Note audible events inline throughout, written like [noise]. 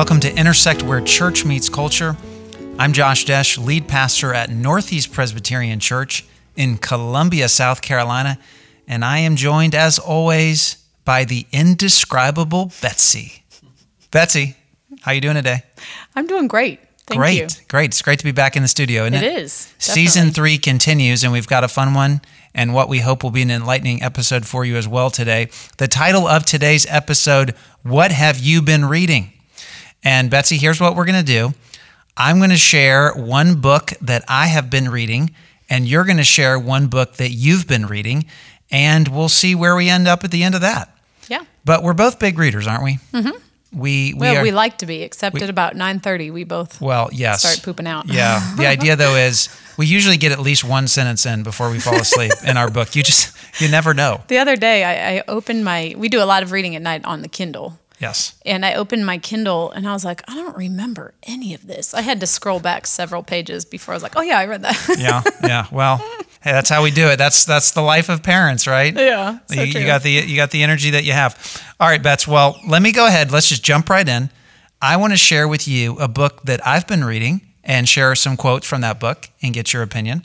Welcome to Intersect Where Church Meets Culture. I'm Josh Desch, lead pastor at Northeast Presbyterian Church in Columbia, South Carolina, and I am joined, as always, by the indescribable Betsy. Betsy, how you doing today? I'm doing great. Thank great, you. great. It's great to be back in the studio, isn't It it? is, Season three continues, and we've got a fun one, and what we hope will be an enlightening episode for you as well today. The title of today's episode: "What Have You Been Reading?" And Betsy, here's what we're going to do. I'm going to share one book that I have been reading, and you're going to share one book that you've been reading, and we'll see where we end up at the end of that. Yeah. But we're both big readers, aren't we? Mm-hmm. We we Well, are. we like to be, except at about 9:30, we both well, yes. start pooping out. Yeah. The idea though is we usually get at least one sentence in before we fall asleep in our book. You just you never know. The other day, I, I opened my. We do a lot of reading at night on the Kindle, Yes. and I opened my Kindle, and I was like, I don't remember any of this. I had to scroll back several pages before I was like, Oh yeah, I read that. Yeah. [laughs] Yeah. Well, hey, that's how we do it. That's that's the life of parents, right? Yeah, so you, you got the you got the energy that you have. All right, Bets. Well, let me go ahead. Let's just jump right in. I want to share with you a book that I've been reading and share some quotes from that book and get your opinion.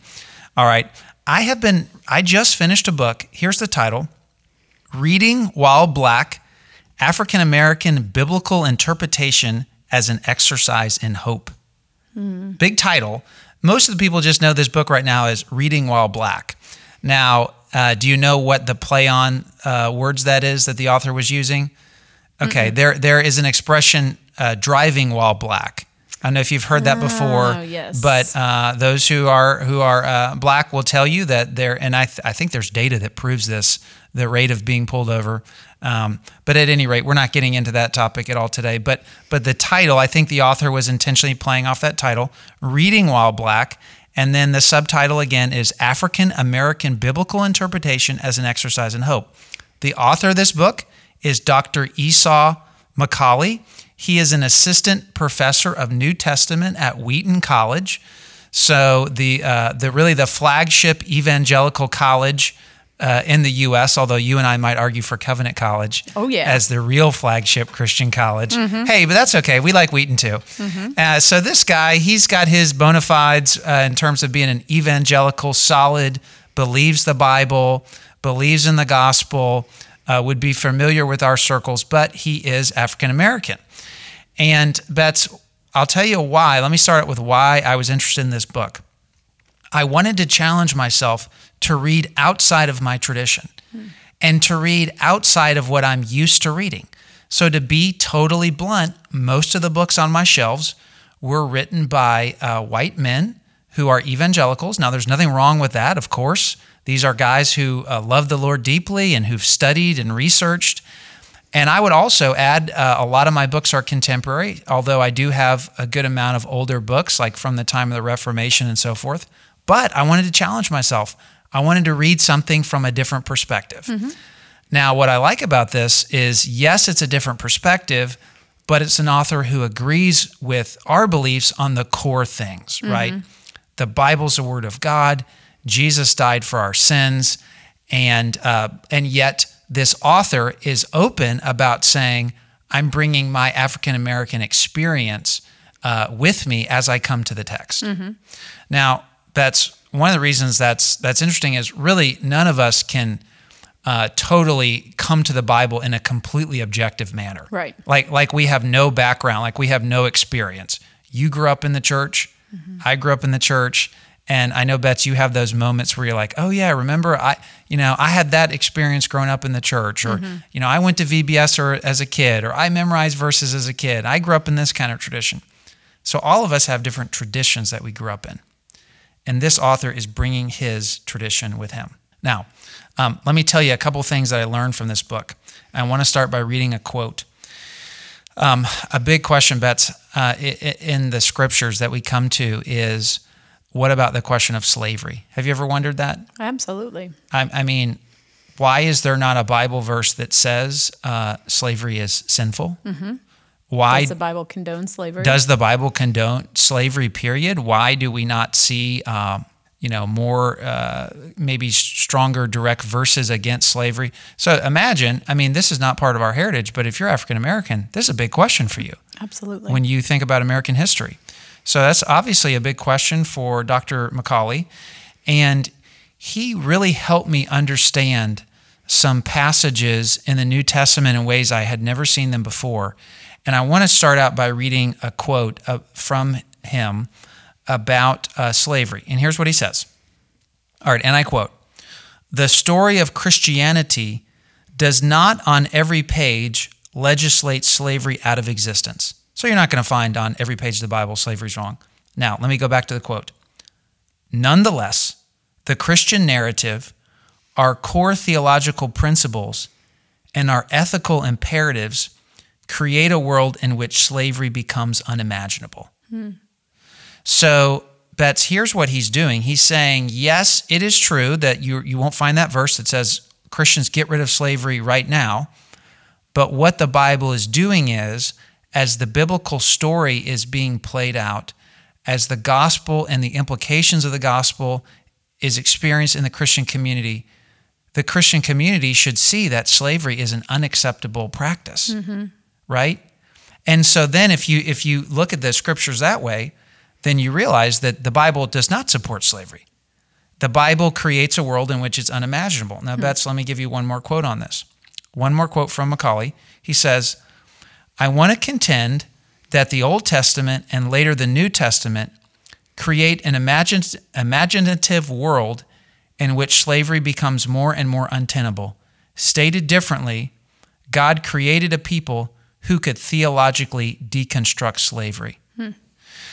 All right. I have been I just finished a book. Here's the title. Reading While Black: African American Biblical Interpretation as an Exercise in Hope. Big title. Most of the people just know this book right now as Reading While Black. Now, uh, do you know what the play on uh, words that is that the author was using? Okay, there there is an expression, uh, driving while black. I don't know if you've heard that before, Oh, yes. but uh, those who are who are uh, black will tell you that there, and I, th- I think there's data that proves this, the rate of being pulled over. Um, but at any rate, we're not getting into that topic at all today. But but the title, I think the author was intentionally playing off that title, "Reading While Black," and then the subtitle again is "African American Biblical Interpretation as an Exercise in Hope." The author of this book is Dr. Esau McCauley. He is an assistant professor of New Testament at Wheaton College. So the uh, the really the flagship evangelical college uh, in the U.S. Although you and I might argue for Covenant College, Oh, yeah. as the real flagship Christian college. Hey, but that's okay. We like Wheaton too. Uh, so this guy, he's got his bona fides uh, in terms of being an evangelical, solid, believes the Bible, believes in the gospel, uh, would be familiar with our circles, but he is African American. And Bets, I'll tell you why. Let me start with why I was interested in this book. I wanted to challenge myself to read outside of my tradition and to read outside of what I'm used to reading. So, to be totally blunt, most of the books on my shelves were written by uh, white men who are evangelicals. Now, there's nothing wrong with that, of course. These are guys who uh, love the Lord deeply and who've studied and researched. And I would also add uh, a lot of my books are contemporary, although I do have a good amount of older books, like from the time of the Reformation and so forth. But I wanted to challenge myself. I wanted to read something from a different perspective. Now, what I like about this is yes, it's a different perspective, but it's an author who agrees with our beliefs on the core things, right? The Bible's the Word of God. Jesus died for our sins, and uh, and yet this author is open about saying, "I'm bringing my African American experience uh, with me as I come to the text." Now, that's one of the reasons that's that's interesting is really none of us can uh, totally come to the Bible in a completely objective manner. Right. Like like we have no background, like we have no experience. You grew up in the church. I grew up in the church. And I know, Bets, you have those moments where you're like, oh, yeah, remember, I, you know, I had that experience growing up in the church, or, you know, I went to VBS or, as a kid, or I memorized verses as a kid. I grew up in this kind of tradition. So all of us have different traditions that we grew up in. And this author is bringing his tradition with him. Now, um, let me tell you a couple things that I learned from this book. I want to start by reading a quote. Um, a big question, Bets, uh, in the scriptures that we come to is what about the question of slavery? Have you ever wondered that? Absolutely. I, I mean, why is there not a Bible verse that says uh, slavery is sinful? Why Does the Bible condone slavery? does the Bible condone slavery? Period. Why do we not see, um, you know, more uh, maybe stronger direct verses against slavery. So imagine, I mean, this is not part of our heritage, but if you're African American, this is a big question for you. Absolutely. When you think about American history. So that's obviously a big question for Dr. McCauley. And he really helped me understand some passages in the New Testament in ways I had never seen them before. And I want to start out by reading a quote uh, from him about uh, slavery. And here's what he says. All right, and I quote The story of Christianity does not on every page legislate slavery out of existence. So you're not going to find on every page of the Bible slavery's wrong. Now, let me go back to the quote. Nonetheless, the Christian narrative, our core theological principles, and our ethical imperatives create a world in which slavery becomes unimaginable. Hmm. So, Betts, here's what he's doing. He's saying, yes, it is true that you, you won't find that verse that says Christians get rid of slavery right now. But what the Bible is doing is as the biblical story is being played out, as the gospel and the implications of the gospel is experienced in the Christian community, the Christian community should see that slavery is an unacceptable practice, mm-hmm. Right? And so then if you if you look at the scriptures that way, then you realize that the Bible does not support slavery. The Bible creates a world in which it's unimaginable. Now, mm-hmm. Betts, let me give you one more quote on this. One more quote from McCauley. He says, I want to contend that the Old Testament and later the New Testament create an imaginative world in which slavery becomes more and more untenable. Stated differently, God created a people who could theologically deconstruct slavery. Hmm.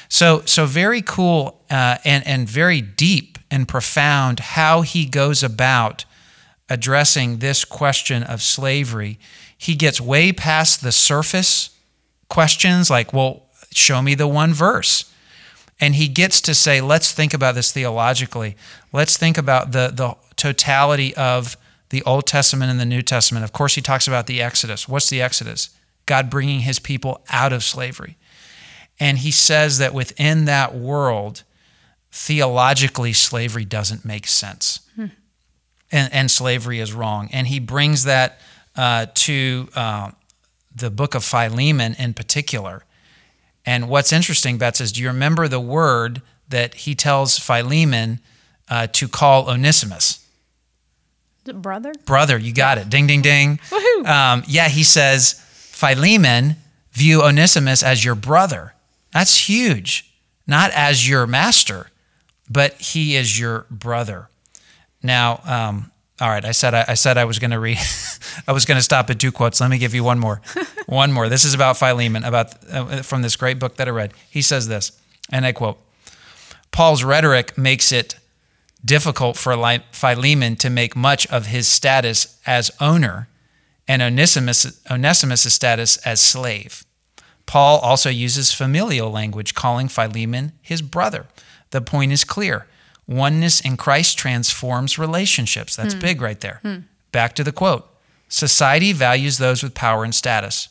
So, so very cool uh, and, and very deep and profound how he goes about addressing this question of slavery he gets way past the surface questions like, well, show me the one verse. And he gets to say, let's think about this theologically. Let's think about the, the totality of the Old Testament and the New Testament. Of course, he talks about the Exodus. What's the Exodus? God bringing his people out of slavery. And he says that within that world, theologically, slavery doesn't make sense. Hmm. And, and slavery is wrong. And he brings that uh, to uh, the book of Philemon in particular. And what's interesting, Betts, is do you remember the word that he tells Philemon uh, to call Onesimus? Brother? Brother, you got it. Ding, ding, ding. Woohoo. Um, yeah, he says, Philemon, view Onesimus as your brother. That's huge. Not as your master, but he is your brother. Now, um, all right, I said I, I said I was going to read. [laughs] I was going to stop at two quotes. Let me give you one more. [laughs] one more. This is about Philemon, about uh, from this great book that I read. He says this, and I quote: "Paul's rhetoric makes it difficult for Philemon to make much of his status as owner, and Onesimus Onesimus' status as slave. Paul also uses familial language, calling Philemon his brother. The point is clear." Oneness in Christ transforms relationships. That's hmm. big right there. Hmm. Back to the quote Society values those with power and status.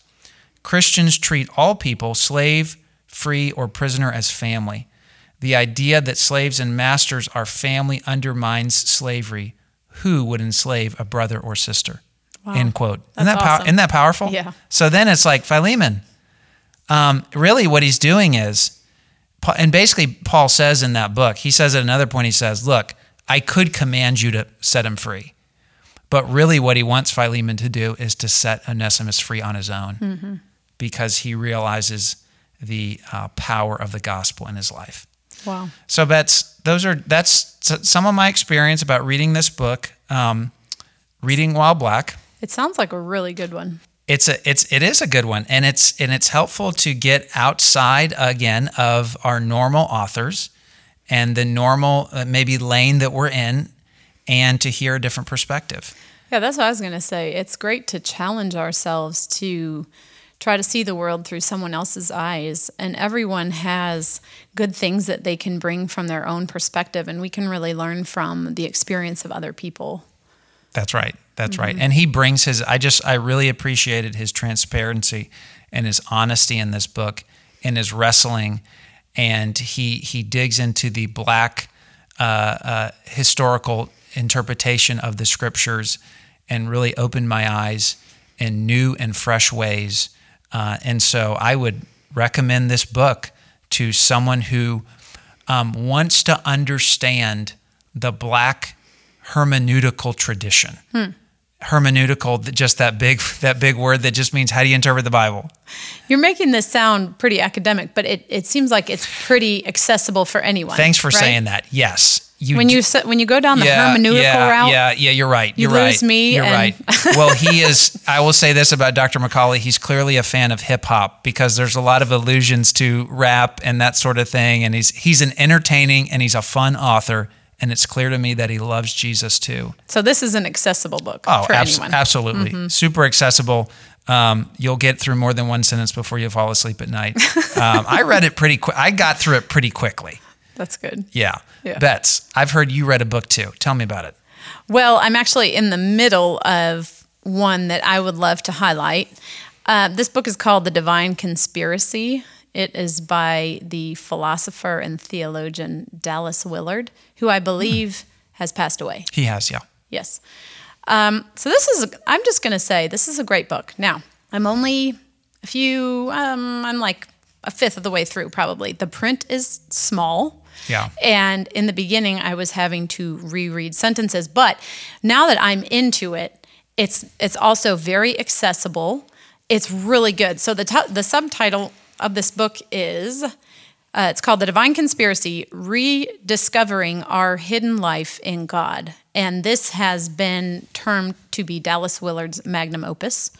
Christians treat all people, slave, free, or prisoner, as family. The idea that slaves and masters are family undermines slavery. Who would enslave a brother or sister? Wow. End quote. That's isn't, that awesome. isn't that powerful? Yeah. So then it's like Philemon. Um, really, what he's doing is and basically Paul says in that book, he says at another point, he says, Look, I could command you to set him free. But really, what he wants Philemon to do is to set Onesimus free on his own mm-hmm. because he realizes the uh, power of the gospel in his life. Wow. So that's those are that's some of my experience about reading this book, um, reading While Black. It sounds like a really good one. It's a it's it is a good one and it's and it's helpful to get outside again of our normal authors and the normal uh, maybe lane that we're in and to hear a different perspective. Yeah that's what i was going to say. It's great to challenge ourselves to try to see the world through someone else's eyes and everyone has good things that they can bring from their own perspective and we can really learn from the experience of other people. That's right. That's mm-hmm. right. And he brings his, I just, I really appreciated his transparency and his honesty in this book and his wrestling. And he, he digs into the black uh, uh, historical interpretation of the scriptures and really opened my eyes in new and fresh ways. Uh, and so I would recommend this book to someone who um, wants to understand the black hermeneutical tradition. Hmm. Hermeneutical, just that big that big word that just means how do you interpret the Bible? You're making this sound pretty academic, but it, it seems like it's pretty accessible for anyone. Thanks for right? saying that. Yes. You when you when you go down the yeah, hermeneutical yeah, route, yeah, yeah, you're right. You're you lose right. me. You're right. [laughs] well, he is. I will say this about Dr. McCauley: he's clearly a fan of hip hop because there's a lot of allusions to rap and that sort of thing, and he's he's an entertaining and he's a fun author, and it's clear to me that he loves Jesus too. So this is an accessible book oh, for abs- anyone. Absolutely, mm-hmm. super accessible. Um, you'll get through more than one sentence before you fall asleep at night. Um, I read it pretty quick. I got through it pretty quickly. That's good. Yeah. yeah. Bets, I've heard you read a book too. Tell me about it. Well, I'm actually in the middle of one that I would love to highlight. Uh, this book is called The Divine Conspiracy. It is by the philosopher and theologian Dallas Willard, who I believe has passed away. He has, yeah. Yes. Um, so this is, a, I'm just going to say, this is a great book. Now, I'm only a few, um, I'm like a fifth of the way through probably. The print is small. Yeah. And in the beginning, I was having to reread sentences, but now that I'm into it, it's it's also very accessible. It's really good. So the t- the subtitle of this book is uh, it's called The Divine Conspiracy Rediscovering Our Hidden Life in God. And this has been termed to be Dallas Willard's magnum opus.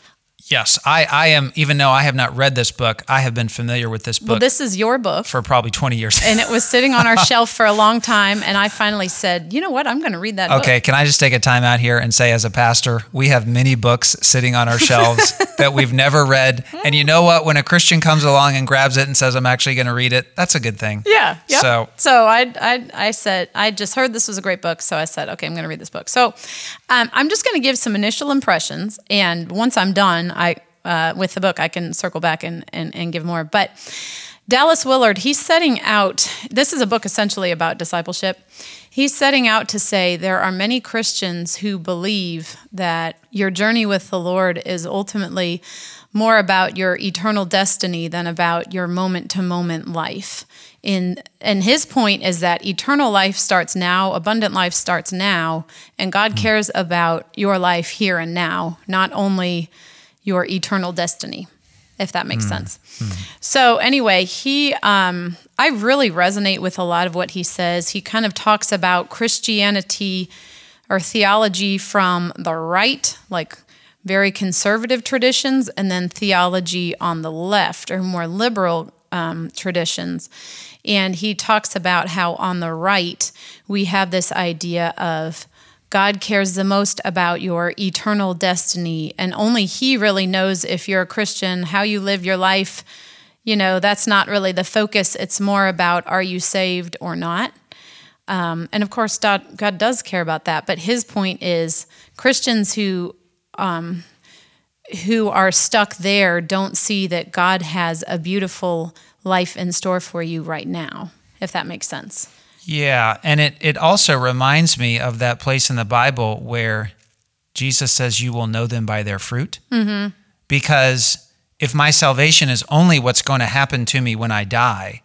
Yes, I, I am. Even though I have not read this book, I have been familiar with this book. Well, this is your book for probably twenty years, and it was sitting on our [laughs] shelf for a long time. And I finally said, you know what, I'm going to read that. Okay, book. can I just take a time out here and say, as a pastor, we have many books sitting on our [laughs] shelves that we've never read. And you know what? When a Christian comes along and grabs it and says, "I'm actually going to read it," that's a good thing. Yeah. Yep. So, so I, I, I said, I just heard this was a great book, so I said, okay, I'm going to read this book. So, um, I'm just going to give some initial impressions, and once I'm done, I uh, with the book. I can circle back and, and, and give more. But Dallas Willard, he's setting out, this is a book essentially about discipleship. He's setting out to say there are many Christians who believe that your journey with the Lord is ultimately more about your eternal destiny than about your moment to moment life. In, and his point is that eternal life starts now, abundant life starts now, and God cares about your life here and now, not only your eternal destiny, if that makes mm. sense. Mm. So, anyway, he, um, I really resonate with a lot of what he says. He kind of talks about Christianity or theology from the right, like very conservative traditions, and then theology on the left or more liberal um, traditions. And he talks about how on the right, we have this idea of God cares the most about your eternal destiny, and only He really knows if you're a Christian, how you live your life. You know, that's not really the focus. It's more about are you saved or not? Um, and of course, God, God, does care about that. But His point is Christians who um, who are stuck there don't see that God has a beautiful life in store for you right now. If that makes sense. Yeah, and it it also reminds me of that place in the Bible where Jesus says, "You will know them by their fruit," mm-hmm. because if my salvation is only what's going to happen to me when I die,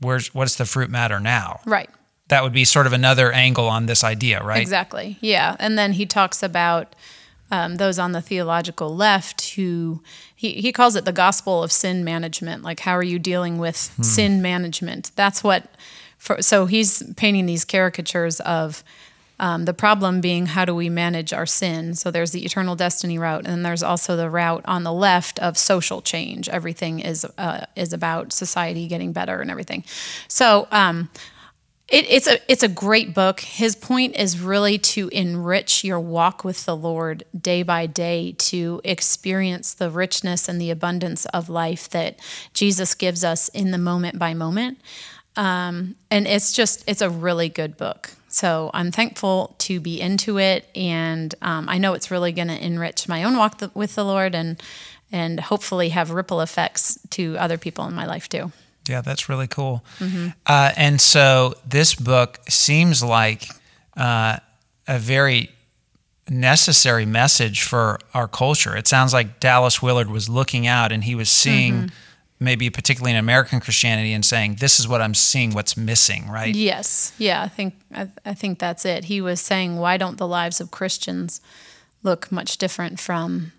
where's what's the fruit matter now? Right. That would be sort of another angle on this idea, right? Exactly. Yeah, and then he talks about um, those on the theological left who he, he calls it the gospel of sin management. Like, how are you dealing with hmm. sin management? That's what for, so he's painting these caricatures of um, the problem being how do we manage our sin? So there's the eternal destiny route, and then there's also the route on the left of social change. Everything is uh, is about society getting better and everything. So um, it, it's a it's a great book. His point is really to enrich your walk with the Lord day by day, to experience the richness and the abundance of life that Jesus gives us in the moment by moment. Um, and it's just, it's a really good book. So I'm thankful to be into it. And um, I know it's really going to enrich my own walk th- with the Lord and, and hopefully have ripple effects to other people in my life too. Yeah, that's really cool. Uh, and so this book seems like uh, a very necessary message for our culture. It sounds like Dallas Willard was looking out and he was seeing maybe particularly in American Christianity and saying, "This is what I'm seeing. What's missing?" Right? Yes, yeah, I think I, I think that's it. He was saying, why don't the lives of Christians look much different from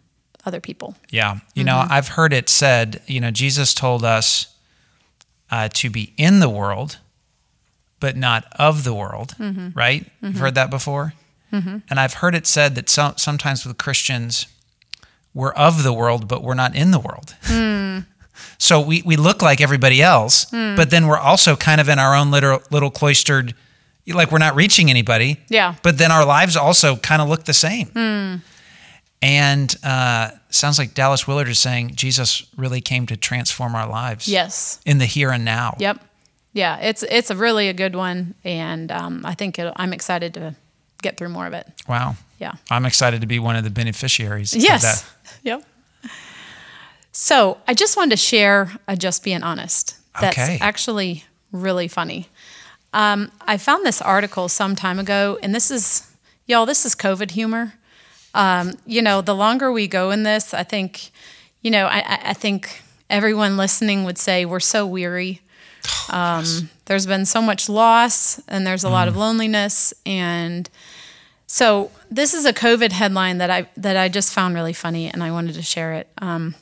other people? Yeah. You know, mm-hmm. I've heard it said, you know, Jesus told us uh, to be in the world, but not of the world, mm-hmm. right? You've mm-hmm. heard that before? And I've heard it said that some, sometimes with Christians, we're of the world, but we're not in the world. Mm. So we, we look like everybody else, but then we're also kind of in our own little, little cloistered, like we're not reaching anybody. Yeah. But then our lives also kind of look the same. And uh, sounds like Dallas Willard is saying Jesus really came to transform our lives Yes. in the here and now. Yep. Yeah, it's it's a really a good one, and um, I think it, I'm excited to get through more of it. Wow. Yeah. I'm excited to be one of the beneficiaries of Yes. Yep. So I just wanted to share a just being honest. That's Okay. actually really funny. Um, I found this article some time ago, and this is y'all. This is COVID humor. Um, you know, the longer we go in this, I think, you know, I, I- I think everyone listening would say we're so weary. [sighs] Um, There's been so much loss, and there's a lot of loneliness, and so this is a COVID headline that I that I just found really funny, and I wanted to share it. Um,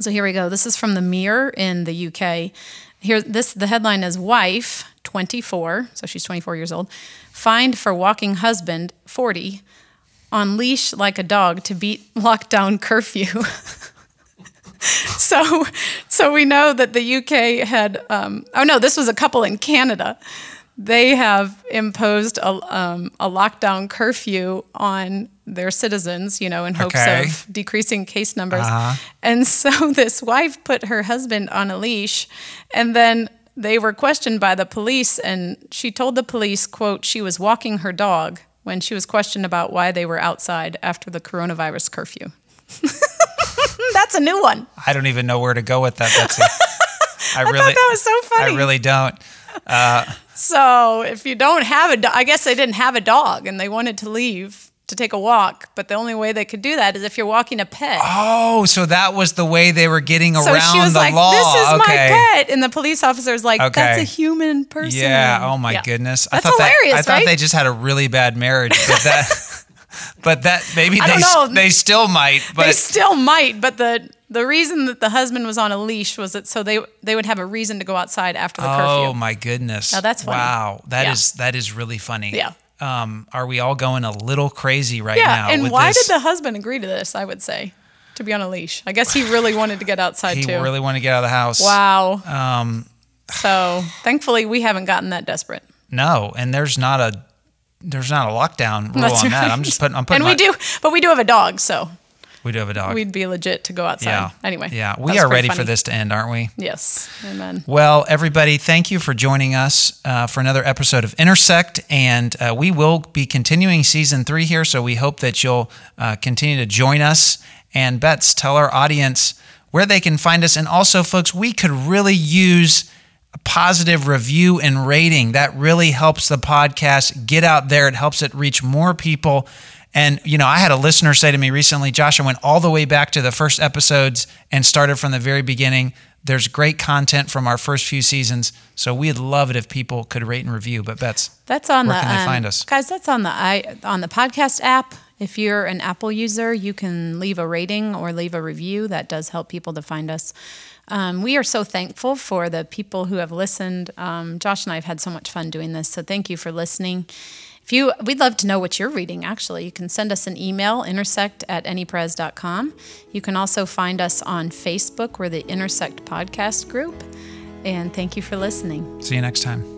so here we go. This is from the Mirror in the UK. Here, this the headline is "Wife 24, so she's 24 years old, fined for walking husband 40 on leash like a dog to beat lockdown curfew." [laughs] so, so we know that the UK had. Um, oh no, this was a couple in Canada. They have imposed a, um, a lockdown curfew on their citizens, you know, in hopes Okay. of decreasing case numbers. Uh-huh. And [laughs] so this wife put her husband on a leash, and then they were questioned by the police, and she told the police, "quote She was walking her dog." When she was questioned about why they were outside after the coronavirus curfew. [laughs] That's a new one. I don't even know where to go with that, Betsy. [laughs] I, really, thought that was so funny. I really don't. So if you don't have a dog, I guess they didn't have a dog and they wanted to leave to take a walk, but the only way they could do that is if you're walking a pet. Oh, so that was the way they were getting around so she was the like, law. "This is okay. my pet," and the police officer officer's like, "That's a human person." Yeah. Oh my Yeah. goodness. That's I thought hilarious, that, I thought right? they just had a really bad marriage, but that, [laughs] but that maybe they know. they still might. But they still might, but the the reason that the husband was on a leash was that so they they would have a reason to go outside after the curfew. oh my goodness. Now that's funny. Wow. That is Yeah. that is really funny. Yeah. Um, are we all going a little crazy right yeah, now? and with why this? did the husband agree to this? I would say to be on a leash. I guess he really wanted to get outside [laughs] he too. really want to get out of the house? Wow. Um, So thankfully, we haven't gotten that desperate. no, and there's not a there's not a lockdown rule That's on that. I'm just putting I'm putting and we do, but we do have a dog, so we do have a dog. we'd be legit to go outside. yeah. Anyway. Yeah. We are ready for this to end, aren't we? Yes. Amen. Well, everybody, thank you for joining us uh, for another episode of Intersect. And uh, we will be continuing season three here. So we hope that you'll uh, continue to join us. And Bets, tell our audience where they can find us. And also, folks, we could really use a positive review and rating. That really helps the podcast get out there, it helps it reach more people. And, you know, I had a listener say to me recently, Josh, I went all the way back to the first episodes and started from the very beginning. There's great content from our first few seasons. So we'd love it if people could rate and review. But Bets, That's on Where the can they um, find us? guys. That's on the i on the podcast app. If you're an Apple user, you can leave a rating or leave a review. That does help people to find us. Um, we are so thankful for the people who have listened. Um, Josh and I have had so much fun doing this. So thank you for listening. If you, we'd love to know what you're reading. Actually, you can send us an email intersect at anyprez.com. You can also find us on Facebook. We're the Intersect Podcast Group. And thank you for listening. see you next time.